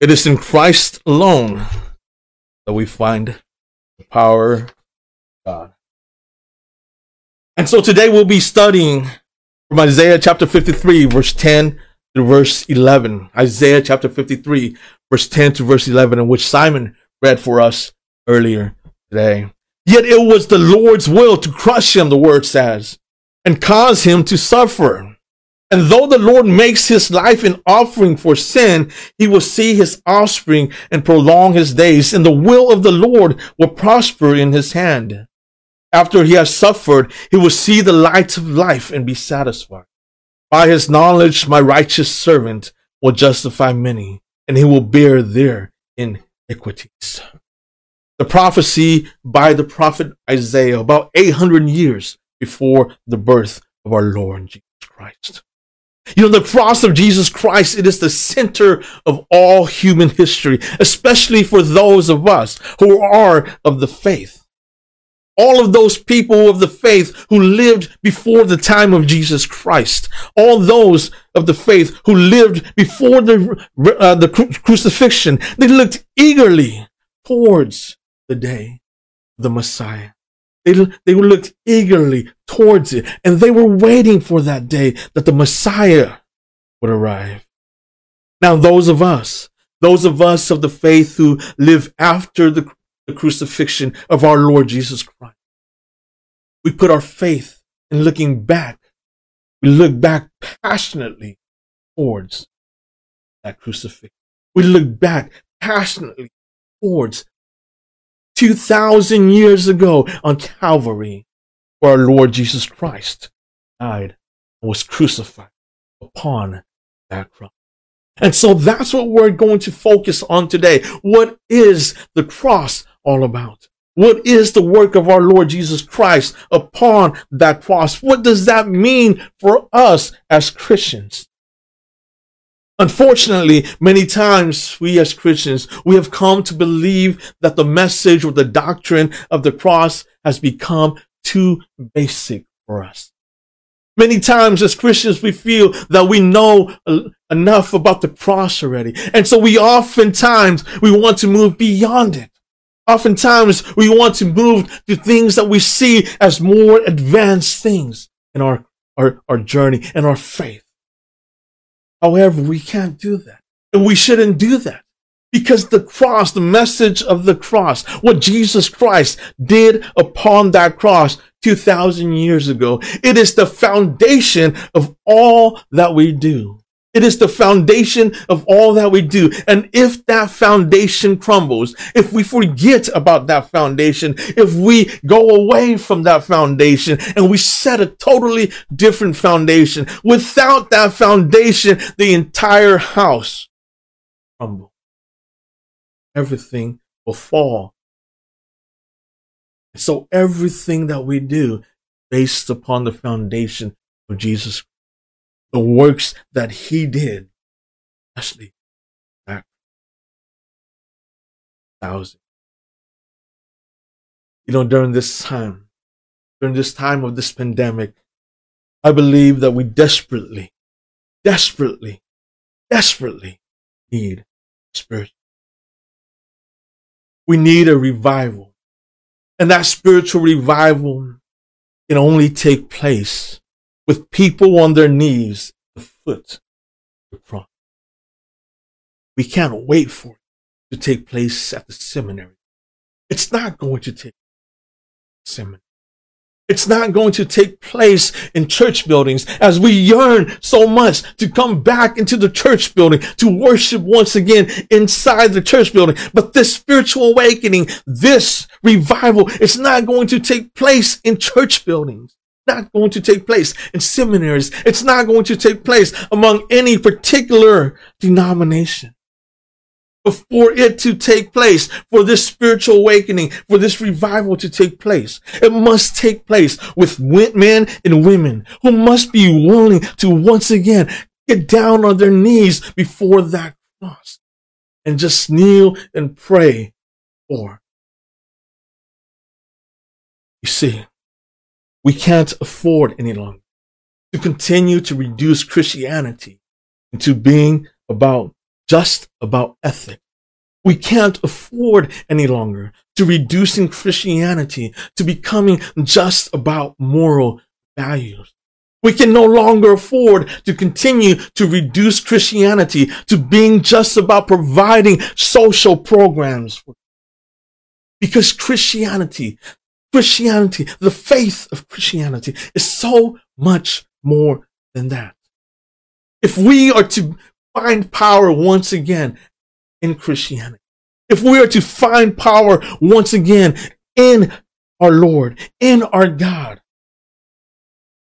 It is in Christ alone that we find the power of God. And so today we'll be studying from Isaiah chapter 53, verse 10 to verse 11. Isaiah chapter 53, verse 10 to verse 11, in which Simon read for us earlier today. Yet it was the Lord's will to crush him, the word says, and cause him to suffer. And though the Lord makes his life an offering for sin, he will see his offspring and prolong his days, and the will of the Lord will prosper in his hand. After he has suffered, he will see the light of life and be satisfied. By his knowledge, my righteous servant will justify many, and he will bear their iniquities. The prophecy by the prophet Isaiah about 800 years before the birth of our Lord Jesus Christ. You know, the cross of Jesus Christ, it is the center of all human history, especially for those of us who are of the faith. All of those people of the faith who lived before the time of Jesus Christ. All those of the faith who lived before the, uh, the cru- crucifixion. They looked eagerly towards the day the Messiah. They, they looked eagerly towards it, and they were waiting for that day that the Messiah would arrive. Now, those of us, those of us of the faith who live after the, the crucifixion of our Lord Jesus Christ, we put our faith in looking back. We look back passionately towards that crucifixion. We look back passionately towards 2,000 years ago on Calvary, where our Lord Jesus Christ died and was crucified upon that cross. And so that's what we're going to focus on today. What is the cross all about? What is the work of our Lord Jesus Christ upon that cross? What does that mean for us as Christians? Unfortunately, many times we as Christians, we have come to believe that the message or the doctrine of the cross has become too basic for us. Many times as Christians, we feel that we know enough about the cross already. And so we oftentimes, we want to move beyond it. Oftentimes we want to move to things that we see as more advanced things in our, our, our journey and our faith. However, we can't do that. And we shouldn't do that. Because the cross, the message of the cross, what Jesus Christ did upon that cross 2,000 years ago, it is the foundation of all that we do. It is the foundation of all that we do. And if that foundation crumbles, if we forget about that foundation, if we go away from that foundation and we set a totally different foundation, without that foundation, the entire house crumbles. Everything will fall. So everything that we do based upon the foundation of Jesus the works that he did, especially that thousand. You know, during this time, during this time of this pandemic, I believe that we desperately, desperately, desperately need spirit. We need a revival. And that spiritual revival can only take place with people on their knees at the foot of the cross. We can't wait for it to take place at the seminary. It's not going to take seminary. It's not going to take place in church buildings as we yearn so much to come back into the church building to worship once again inside the church building. But this spiritual awakening, this revival, is not going to take place in church buildings not going to take place in seminaries. It's not going to take place among any particular denomination. But for it to take place, for this spiritual awakening, for this revival to take place, it must take place with men and women who must be willing to once again get down on their knees before that cross and just kneel and pray for. You see, we can't afford any longer to continue to reduce Christianity into being about just about ethics. We can't afford any longer to reducing Christianity to becoming just about moral values. We can no longer afford to continue to reduce Christianity to being just about providing social programs. Because Christianity, Christianity, the faith of Christianity is so much more than that. If we are to find power once again in Christianity, if we are to find power once again in our Lord, in our God,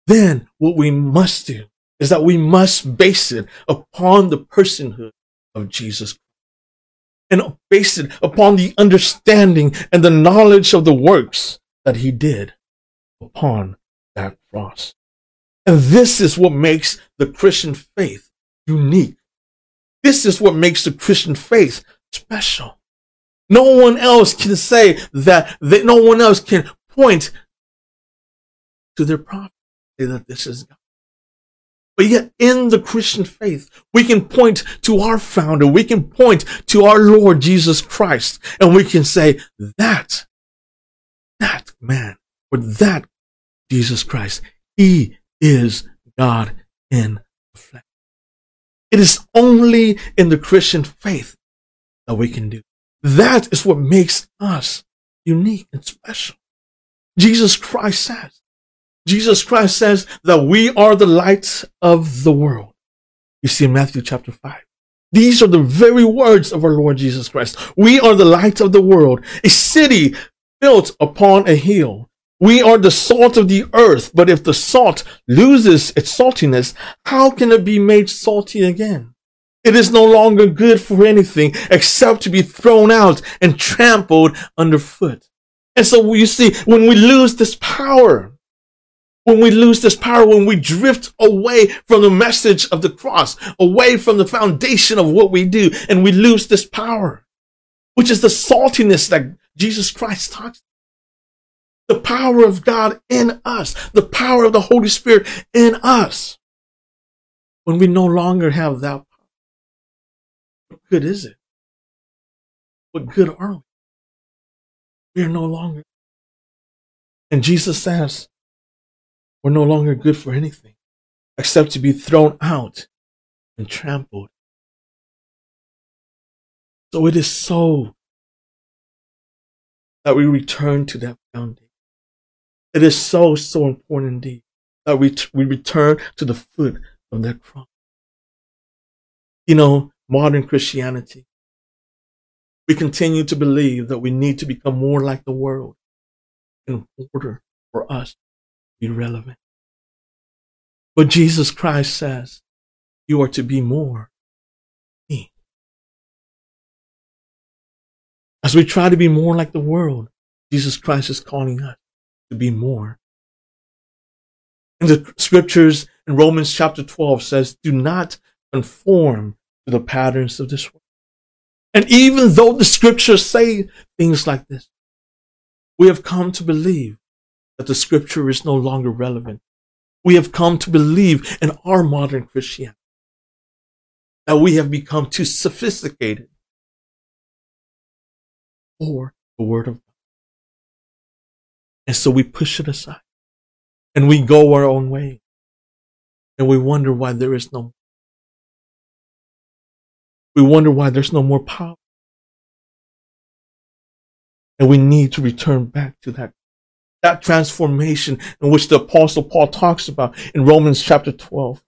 then what we must do is that we must base it upon the personhood of Jesus and base it upon the understanding and the knowledge of the works that he did upon that cross. And this is what makes the Christian faith unique. This is what makes the Christian faith special. No one else can say that, that no one else can point to their prophet that this is God. But yet in the Christian faith, we can point to our founder. We can point to our Lord Jesus Christ and we can say that, that man or that Jesus Christ, he is God in the flesh. It is only in the Christian faith that we can do. That is what makes us unique and special. Jesus Christ says, Jesus Christ says that we are the light of the world. You see in Matthew chapter 5. These are the very words of our Lord Jesus Christ. We are the light of the world, a city built upon a hill. We are the salt of the earth, but if the salt loses its saltiness, how can it be made salty again? It is no longer good for anything except to be thrown out and trampled underfoot. And so you see, when we lose this power, when we lose this power, when we drift away from the message of the cross, away from the foundation of what we do, and we lose this power, which is the saltiness that Jesus Christ talks. The power of God in us, the power of the Holy Spirit in us. When we no longer have that power, what good is it? What good are we? We are no longer. And Jesus says, we're no longer good for anything except to be thrown out and trampled. So it is so that we return to that foundation. It is so, so important indeed that we, t- we return to the foot of that cross. You know, modern Christianity, we continue to believe that we need to become more like the world in order for us to be relevant. But Jesus Christ says, you are to be more As we try to be more like the world, Jesus Christ is calling us to be more. And the scriptures in Romans chapter 12 says, do not conform to the patterns of this world. And even though the scriptures say things like this, we have come to believe that the scripture is no longer relevant. We have come to believe in our modern Christianity that we have become too sophisticated for the word of God. And so we push it aside and we go our own way and we wonder why there is no we wonder why there's no more power. And we need to return back to that that transformation in which the apostle Paul talks about in Romans chapter 12.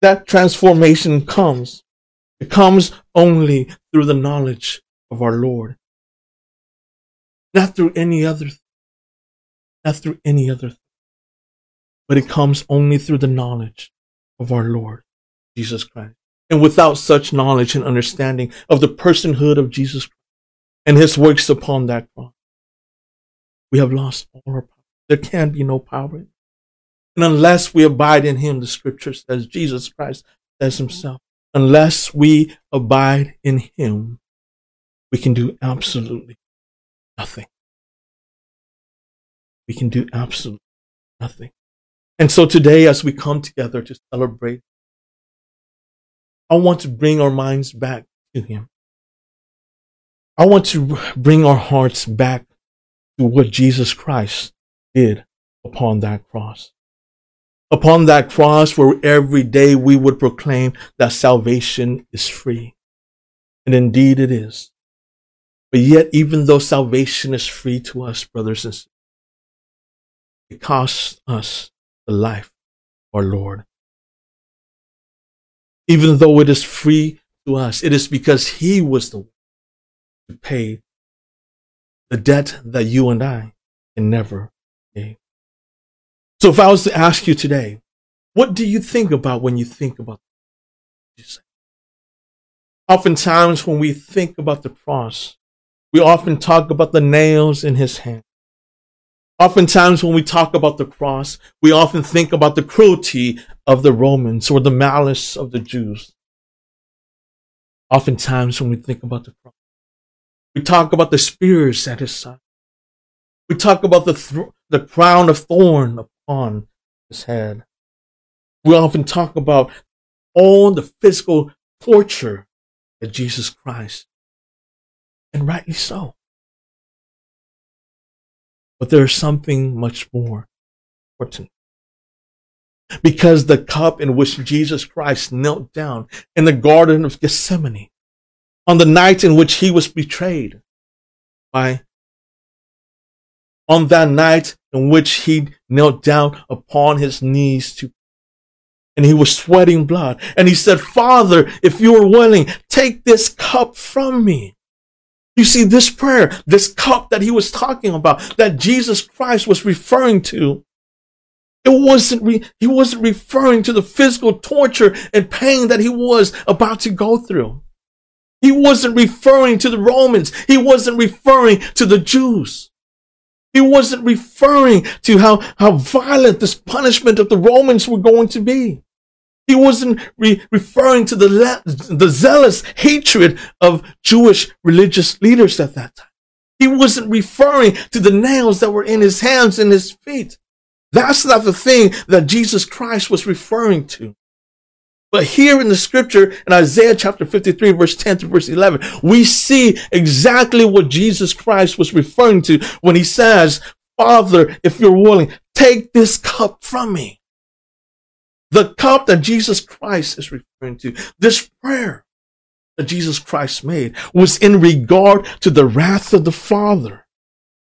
That transformation comes. It comes only through the knowledge of our Lord. Not through any other, not through any other, but it comes only through the knowledge of our Lord, Jesus Christ. And without such knowledge and understanding of the personhood of Jesus Christ and his works upon that cross, we have lost all our power. There can be no power And unless we abide in him, the scripture says, Jesus Christ says himself, unless we abide in him, we can do absolutely nothing. We can do absolutely nothing. And so today, as we come together to celebrate, I want to bring our minds back to him. I want to bring our hearts back to what Jesus Christ did upon that cross. Upon that cross where every day we would proclaim that salvation is free. And indeed it is. But yet, even though salvation is free to us, brothers and sisters, it costs us the life of our Lord. Even though it is free to us, it is because He was the one to pay the debt that you and I can never pay. So if I was to ask you today, what do you think about when you think about Jesus? Oftentimes when we think about the cross, we often talk about the nails in his hand. Oftentimes when we talk about the cross, we often think about the cruelty of the Romans or the malice of the Jews. Oftentimes when we think about the cross, we talk about the spears at his side. We talk about the, th- the crown of thorn upon his head. We often talk about all the physical torture that Jesus Christ, and rightly so. But there is something much more important. Because the cup in which Jesus Christ knelt down in the Garden of Gethsemane on the night in which he was betrayed by on that night in which he knelt down upon his knees to and he was sweating blood. And he said, Father, if you are willing, take this cup from me. You see, this prayer, this cup that he was talking about, that Jesus Christ was referring to, it wasn't, re- he wasn't referring to the physical torture and pain that he was about to go through. He wasn't referring to the Romans. He wasn't referring to the Jews. He wasn't referring to how, how violent this punishment of the Romans were going to be. He wasn't re- referring to the, le- the zealous hatred of Jewish religious leaders at that time. He wasn't referring to the nails that were in his hands and his feet. That's not the thing that Jesus Christ was referring to. But here in the scripture, in Isaiah chapter 53, verse 10 to verse 11, we see exactly what Jesus Christ was referring to when he says, Father, if you're willing, take this cup from me. The cup that Jesus Christ is referring to, this prayer that Jesus Christ made was in regard to the wrath of the Father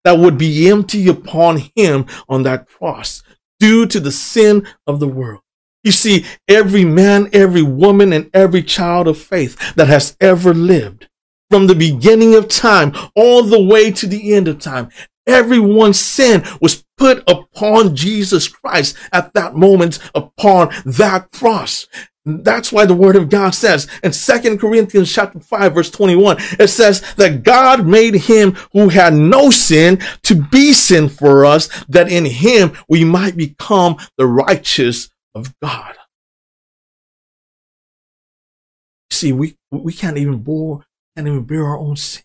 that would be empty upon him on that cross due to the sin of the world. You see, every man, every woman, and every child of faith that has ever lived from the beginning of time all the way to the end of time, everyone's sin was put upon Jesus Christ at that moment upon that cross. That's why the word of God says in Second Corinthians chapter 5 verse 21, it says that God made him who had no sin to be sin for us, that in him we might become the righteous of God. See, we, we can't even bore, can't even bear our own sin.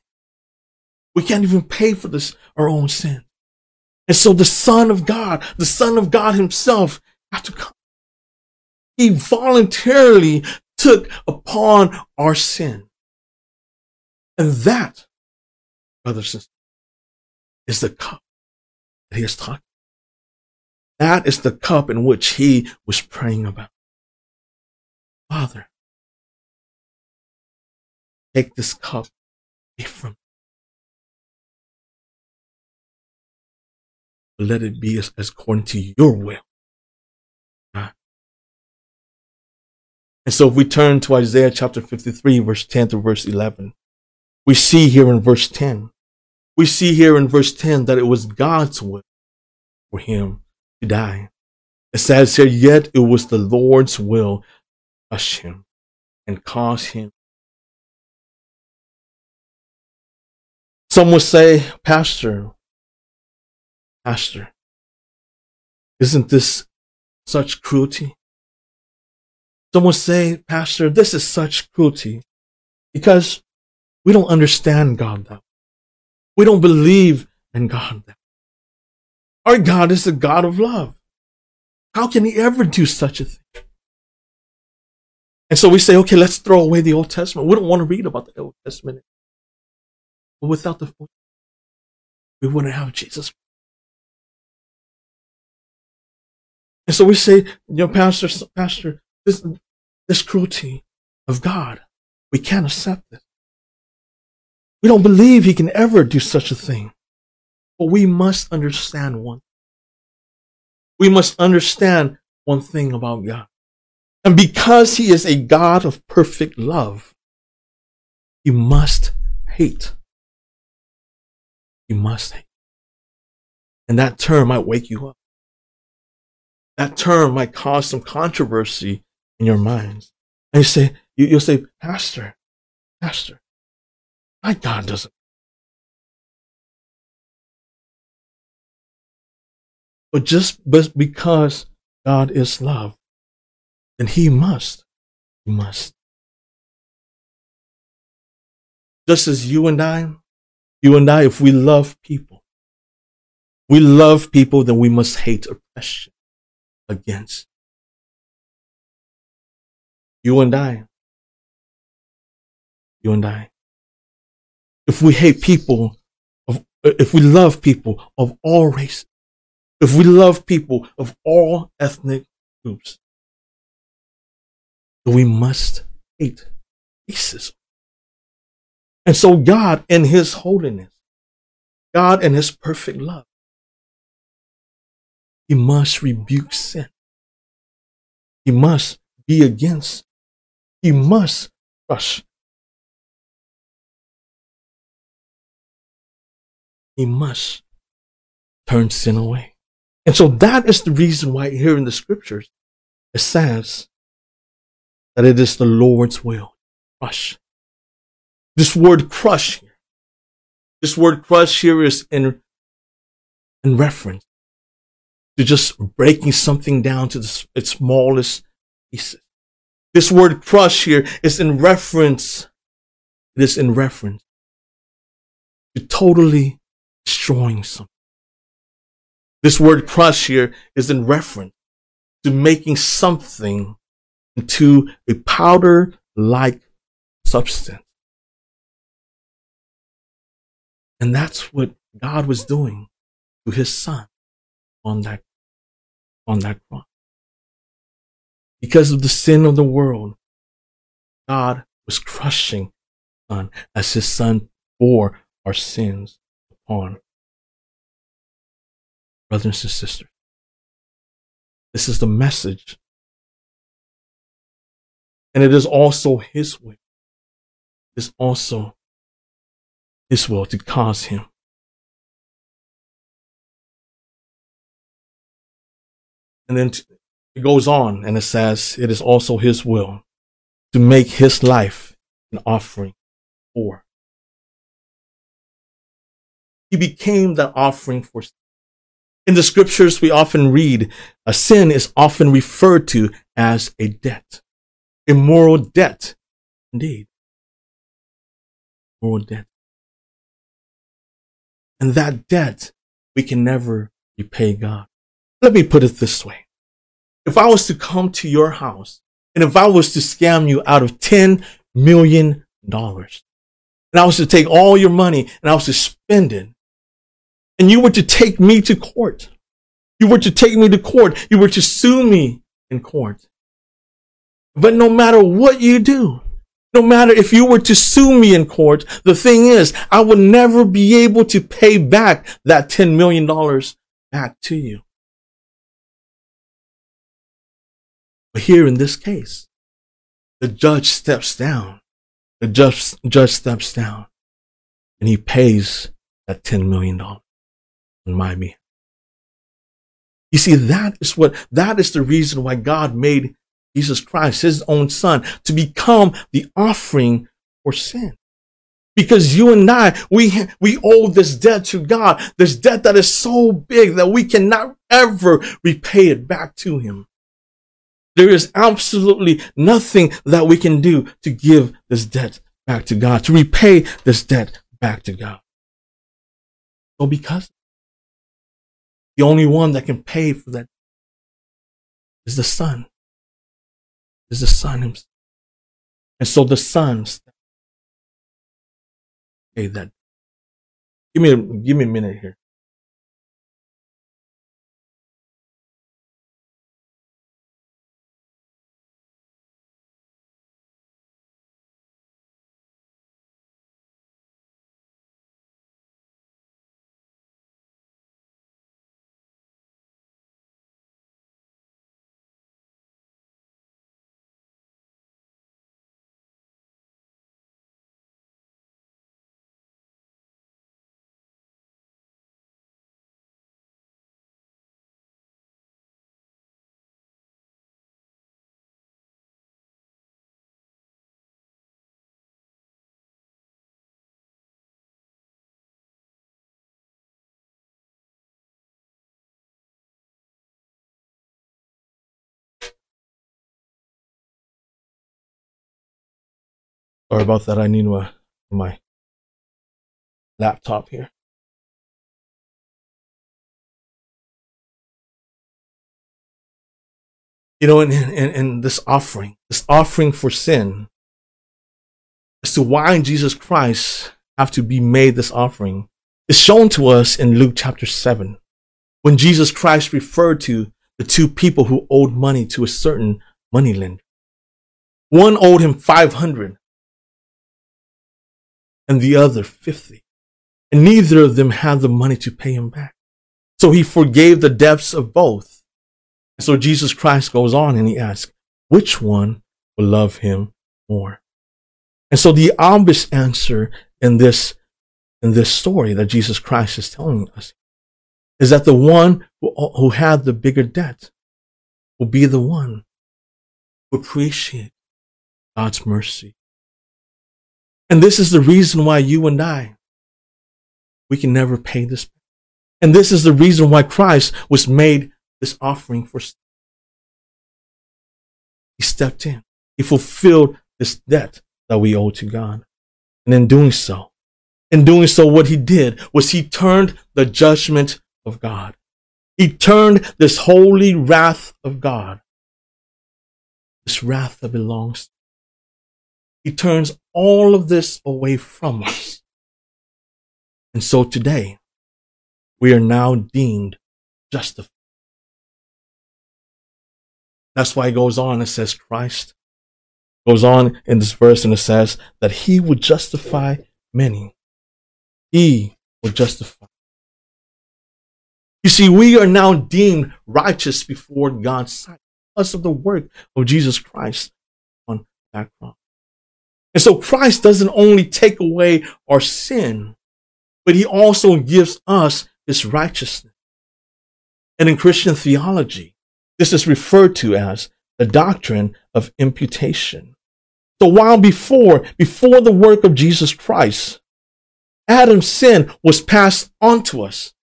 We can't even pay for this, our own sin. And so the Son of God, the Son of God himself had to come. He voluntarily took upon our sin. And that, brothers and sisters, is the cup that he is talking that is the cup in which he was praying about. Father, take this cup away from me. Let it be as, as according to your will. And so if we turn to Isaiah chapter 53, verse 10 to verse 11, we see here in verse 10, we see here in verse 10 that it was God's will for him to die. It says here, yet it was the Lord's will to crush him and cause him. Some would say, Pastor, Pastor, isn't this such cruelty? Some would say, Pastor, this is such cruelty because we don't understand God that way. We don't believe in God that our God is a God of love. How can he ever do such a thing? And so we say, okay, let's throw away the Old Testament. We don't want to read about the Old Testament. But without the, we wouldn't have Jesus. And so we say, you know, Pastor, Pastor, this, this cruelty of God, we can't accept it. We don't believe he can ever do such a thing. But we must understand one. We must understand one thing about God. And because he is a God of perfect love, he must hate. He must hate. And that term might wake you up. That term might cause some controversy in your minds. And you say, you, will say, Pastor, Pastor, my God doesn't. But just because God is love, then He must, He must. Just as you and I, you and I, if we love people, we love people, then we must hate oppression against. You and I, you and I if we hate people, of, if we love people of all races, if we love people of all ethnic groups, we must hate racism. And so God in his holiness, God in his perfect love, he must rebuke sin. He must be against. He must crush he must turn sin away. And so that is the reason why here in the scriptures it says that it is the Lord's will. Crush. This word crush here. This word crush here is in, in reference to just breaking something down to the, its smallest pieces. This word crush here is in reference, it is in reference to totally destroying something. This word crush here is in reference to making something into a powder like substance. And that's what God was doing to his son on that, on that cross. Because of the sin of the world, God was crushing son as his son bore our sins upon. Brothers and sisters, this is the message. And it is also His will. It is also His will to cause Him And then it goes on and it says, it is also his will to make his life an offering for he became that offering for sin. In the scriptures, we often read a sin is often referred to as a debt, a moral debt. Indeed. Moral debt. And that debt, we can never repay God. Let me put it this way. If I was to come to your house and if I was to scam you out of $10 million and I was to take all your money and I was to spend it and you were to take me to court. You were to take me to court. You were to sue me in court. But no matter what you do, no matter if you were to sue me in court, the thing is, I would never be able to pay back that $10 million back to you. But here in this case, the judge steps down. The judge, judge steps down and he pays that $10 million on my behalf. You see, that is what, that is the reason why God made Jesus Christ, his own son, to become the offering for sin. Because you and I, we, we owe this debt to God, this debt that is so big that we cannot ever repay it back to him. There is absolutely nothing that we can do to give this debt back to God, to repay this debt back to God. So because the only one that can pay for that is the Son. Is the Son himself. And so the Son pay that. Give me give me a minute here. Sorry about that. I need my, my laptop here. You know, in, in, in this offering, this offering for sin, as to why Jesus Christ have to be made this offering is shown to us in Luke chapter 7, when Jesus Christ referred to the two people who owed money to a certain moneylender. One owed him 500 and the other 50. And neither of them had the money to pay him back. So he forgave the debts of both. And so Jesus Christ goes on and he asks, which one will love him more? And so the obvious answer in this, in this story that Jesus Christ is telling us is that the one who, who had the bigger debt will be the one who appreciates God's mercy and this is the reason why you and I, we can never pay this. And this is the reason why Christ was made this offering for. He stepped in. He fulfilled this debt that we owe to God. And in doing so, in doing so, what he did was he turned the judgment of God. He turned this holy wrath of God, this wrath that belongs he turns all of this away from us. And so today, we are now deemed justified. That's why it goes on. It says Christ goes on in this verse and it says that he would justify many. He will justify. You see, we are now deemed righteous before God's sight because of the work of Jesus Christ on that cross. And so Christ doesn't only take away our sin, but he also gives us his righteousness. And in Christian theology, this is referred to as the doctrine of imputation. So while before, before the work of Jesus Christ, Adam's sin was passed on to us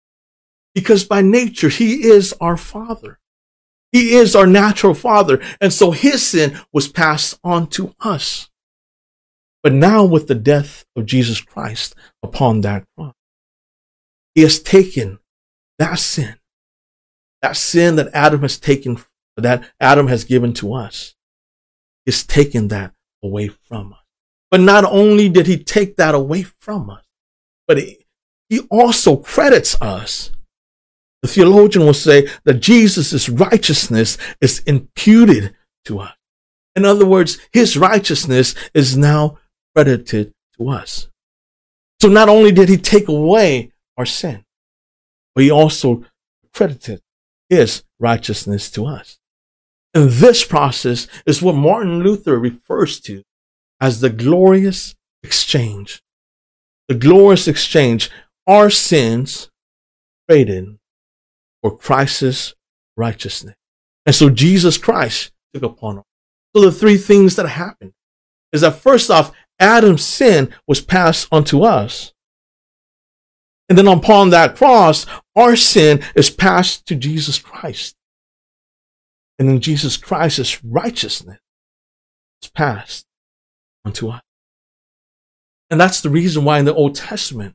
because by nature he is our father. He is our natural father. And so his sin was passed on to us. But now with the death of Jesus Christ upon that cross, he has taken that sin, that sin that Adam has taken, that Adam has given to us, he's taken that away from us. But not only did he take that away from us, but he, he also credits us. The theologian will say that Jesus' righteousness is imputed to us. In other words, his righteousness is now credited to us. So not only did he take away our sin, but he also credited his righteousness to us. And this process is what Martin Luther refers to as the glorious exchange. The glorious exchange, our sins traded for Christ's righteousness. And so Jesus Christ took upon us. So the three things that happened is that first off, Adam's sin was passed onto us. And then upon that cross, our sin is passed to Jesus Christ. And then Jesus Christ's righteousness is passed onto us. And that's the reason why in the Old Testament,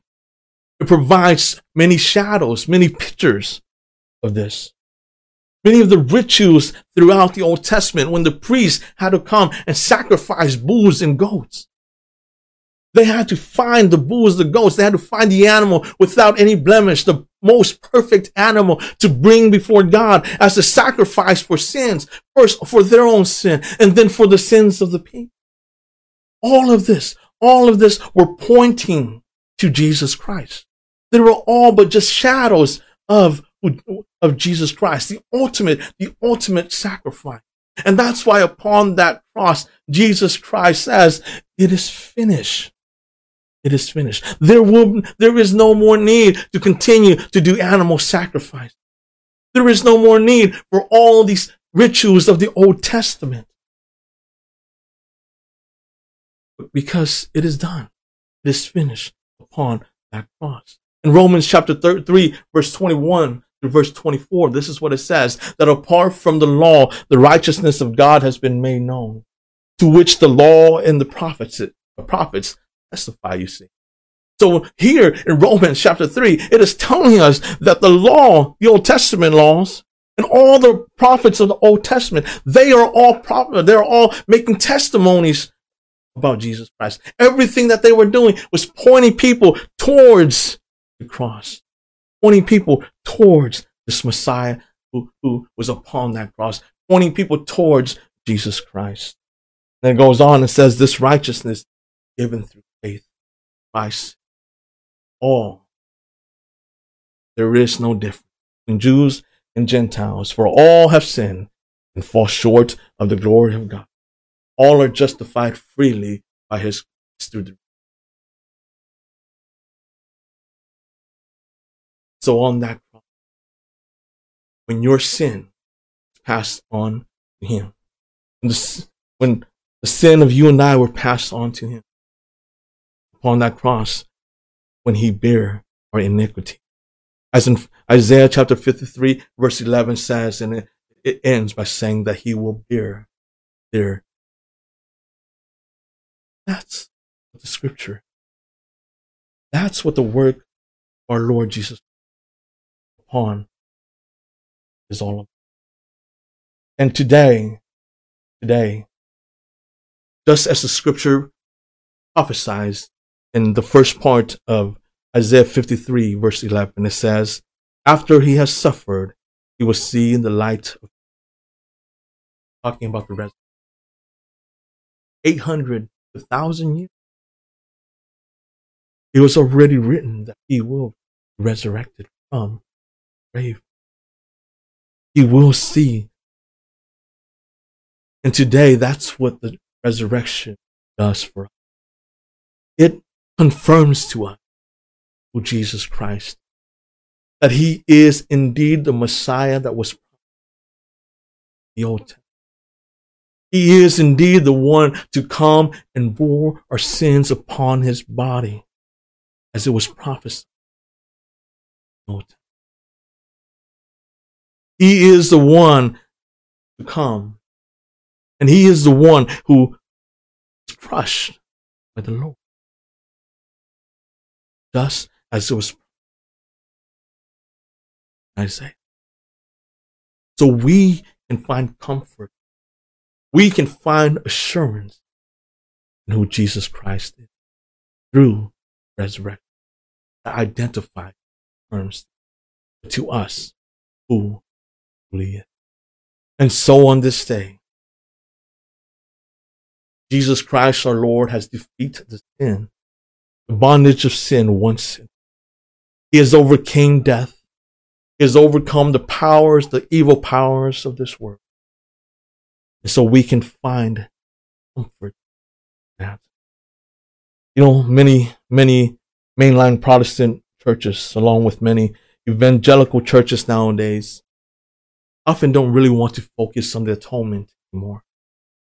it provides many shadows, many pictures of this. Many of the rituals throughout the Old Testament when the priests had to come and sacrifice bulls and goats. They had to find the bulls, the goats. They had to find the animal without any blemish, the most perfect animal to bring before God as a sacrifice for sins. First for their own sin and then for the sins of the people. All of this, all of this were pointing to Jesus Christ. They were all but just shadows of, of Jesus Christ, the ultimate, the ultimate sacrifice. And that's why upon that cross, Jesus Christ says, it is finished. It is finished. There will, there is no more need to continue to do animal sacrifice. There is no more need for all these rituals of the Old Testament. Because it is done. It is finished upon that cross. In Romans chapter 3, verse 21 through verse 24, this is what it says, that apart from the law, the righteousness of God has been made known, to which the law and the prophets, the prophets testify, you see. So here in Romans chapter 3, it is telling us that the law, the Old Testament laws, and all the prophets of the Old Testament, they are all they're all making testimonies about Jesus Christ. Everything that they were doing was pointing people towards the cross, pointing people towards this Messiah who, who was upon that cross, pointing people towards Jesus Christ. Then it goes on and says, This righteousness given through Christ, all. There is no difference between Jews and Gentiles, for all have sinned and fall short of the glory of God. All are justified freely by his through So on that cross, when your sin is passed on to him, when the, when the sin of you and I were passed on to him, upon that cross, when he bare our iniquity. As in Isaiah chapter 53 verse 11 says, and it, it ends by saying that he will bear their. That's the scripture. That's what the work of our Lord Jesus upon is all about. And today, today, just as the scripture prophesies in the first part of Isaiah 53, verse 11, it says, After he has suffered, he will see in the light of talking about the resurrection. 800 to 1,000 years. It was already written that he will be resurrected from the grave. He will see. And today, that's what the resurrection does for us. It confirms to us who Jesus Christ, that he is indeed the Messiah that was the Old Testament. He is indeed the one to come and bore our sins upon his body, as it was prophesied. He is the one to come. And he is the one who is crushed by the Lord. Just as it was I say. So we can find comfort. We can find assurance in who Jesus Christ is through resurrection. To identify terms to us who believe. and so on this day, Jesus Christ our Lord has defeated the sin, the bondage of sin once. He has overcame death. He has overcome the powers, the evil powers of this world. And so we can find comfort that. You know, many, many mainline Protestant churches, along with many evangelical churches nowadays, often don't really want to focus on the atonement anymore.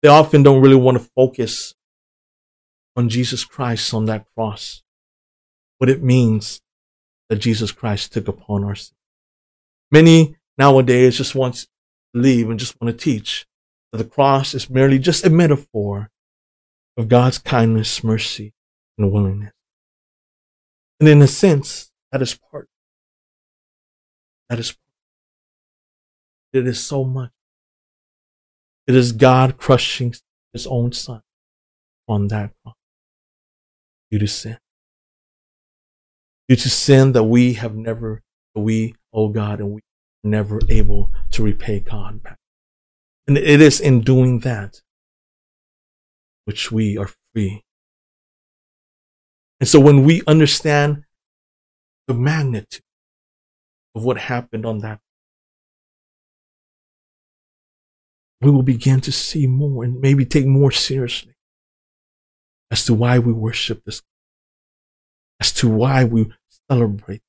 They often don't really want to focus on Jesus Christ on that cross. What it means that Jesus Christ took upon our sin. Many nowadays just want to believe and just want to teach that the cross is merely just a metaphor of God's kindness, mercy, and willingness. And in a sense, that is part. That is part. It is so much. It is God crushing his own son on that cross due to sin. Due to sin that we have never, we, oh God, and we are never able to repay God back. And it is in doing that which we are free. And so when we understand the magnitude of what happened on that, we will begin to see more and maybe take more seriously as to why we worship this, as to why we celebrate,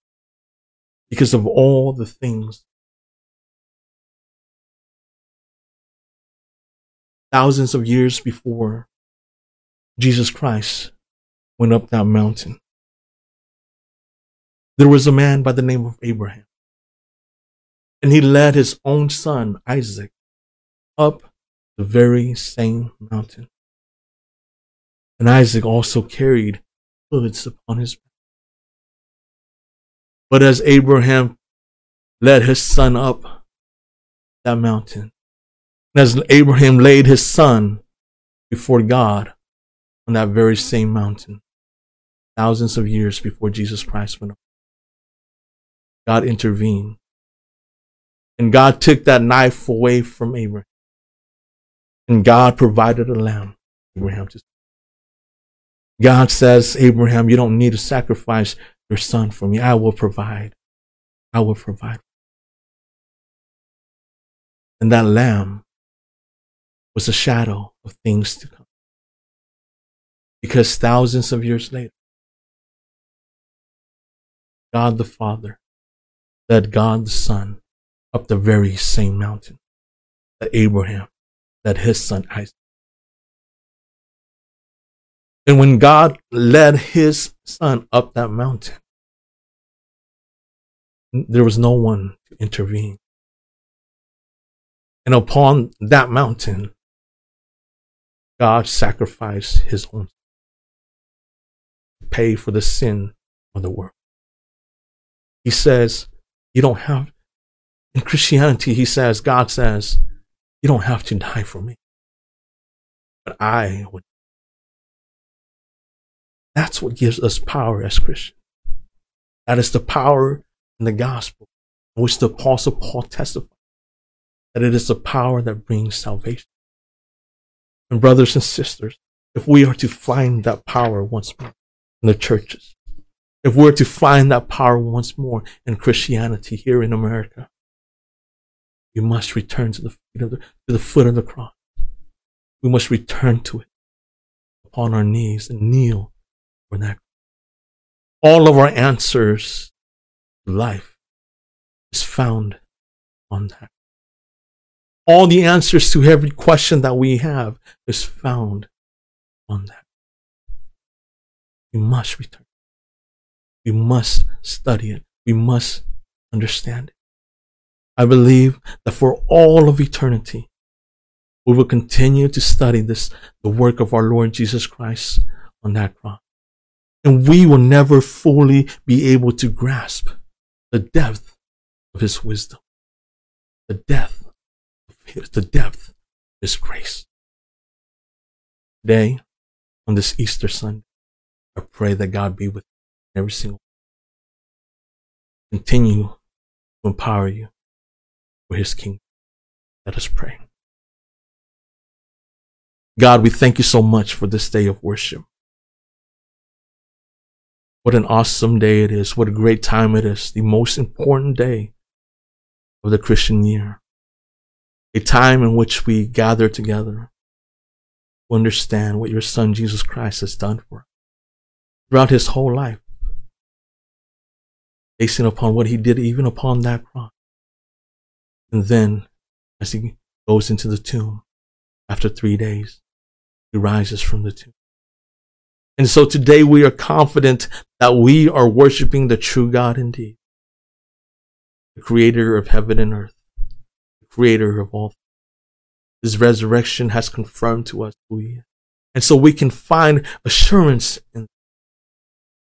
because of all the things thousands of years before Jesus Christ went up that mountain. There was a man by the name of Abraham. And he led his own son, Isaac, up the very same mountain. And Isaac also carried hoods upon his back. But as Abraham led his son up that mountain, and as Abraham laid his son before God on that very same mountain, thousands of years before Jesus Christ went up. God intervened. And God took that knife away from Abraham. And God provided a lamb. For Abraham to God says, Abraham, you don't need to sacrifice your son for me. I will provide. I will provide. And that lamb was a shadow of things to come. Because thousands of years later, God the Father led God the Son up the very same mountain that Abraham led his son Isaac. And when God led his son up that mountain, there was no one to intervene. And upon that mountain, God sacrificed his own to pay for the sin of the world. He says, you don't have, in Christianity, he says, God says, you don't have to die for me. But I would. That's what gives us power as Christians. That is the power in the gospel, which the apostle Paul testified that it is the power that brings salvation. And brothers and sisters, if we are to find that power once more in the churches, if we're to find that power once more in Christianity here in America, we must return to the, feet of the, to the foot of the cross. We must return to it upon our knees and kneel that. All of our answers to life is found on that. All the answers to every question that we have is found on that. We must return. We must study it. We must understand it. I believe that for all of eternity, we will continue to study this, the work of our Lord Jesus Christ on that cross. And we will never fully be able to grasp the depth of his wisdom, the depth Here's the depth of His grace. Today, on this Easter Sunday, I pray that God be with you every single one. continue to empower you for his kingdom. Let us pray. God, we thank you so much for this day of worship. What an awesome day it is. What a great time it is. The most important day of the Christian year a time in which we gather together to understand what your son Jesus Christ has done for us throughout his whole life, basing upon what he did even upon that cross. And then, as he goes into the tomb after three days, he rises from the tomb. And so today we are confident that we are worshiping the true God indeed, the creator of heaven and earth the creator of all. His resurrection has confirmed to us who he is. And so we can find assurance in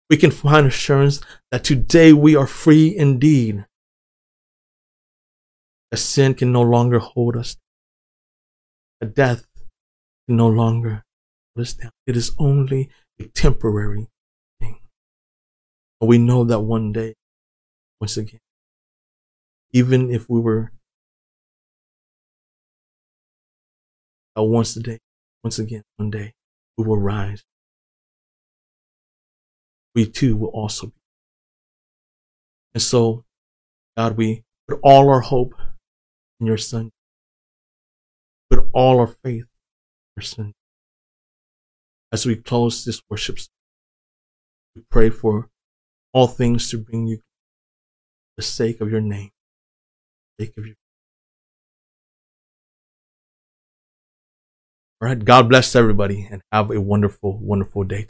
we can find assurance that today we are free indeed. that sin can no longer hold us, that death can no longer hold us down. It is only a temporary thing. And we know that one day, once again, even if we were uh, once a day, once again, one day, we will rise. We too will also be. And so, God, we put all our hope in your Son. Put all our faith in your Son. As we close this worship, we pray for all things to bring you the sake of your name, the sake of your All right. God bless everybody and have a wonderful, wonderful day.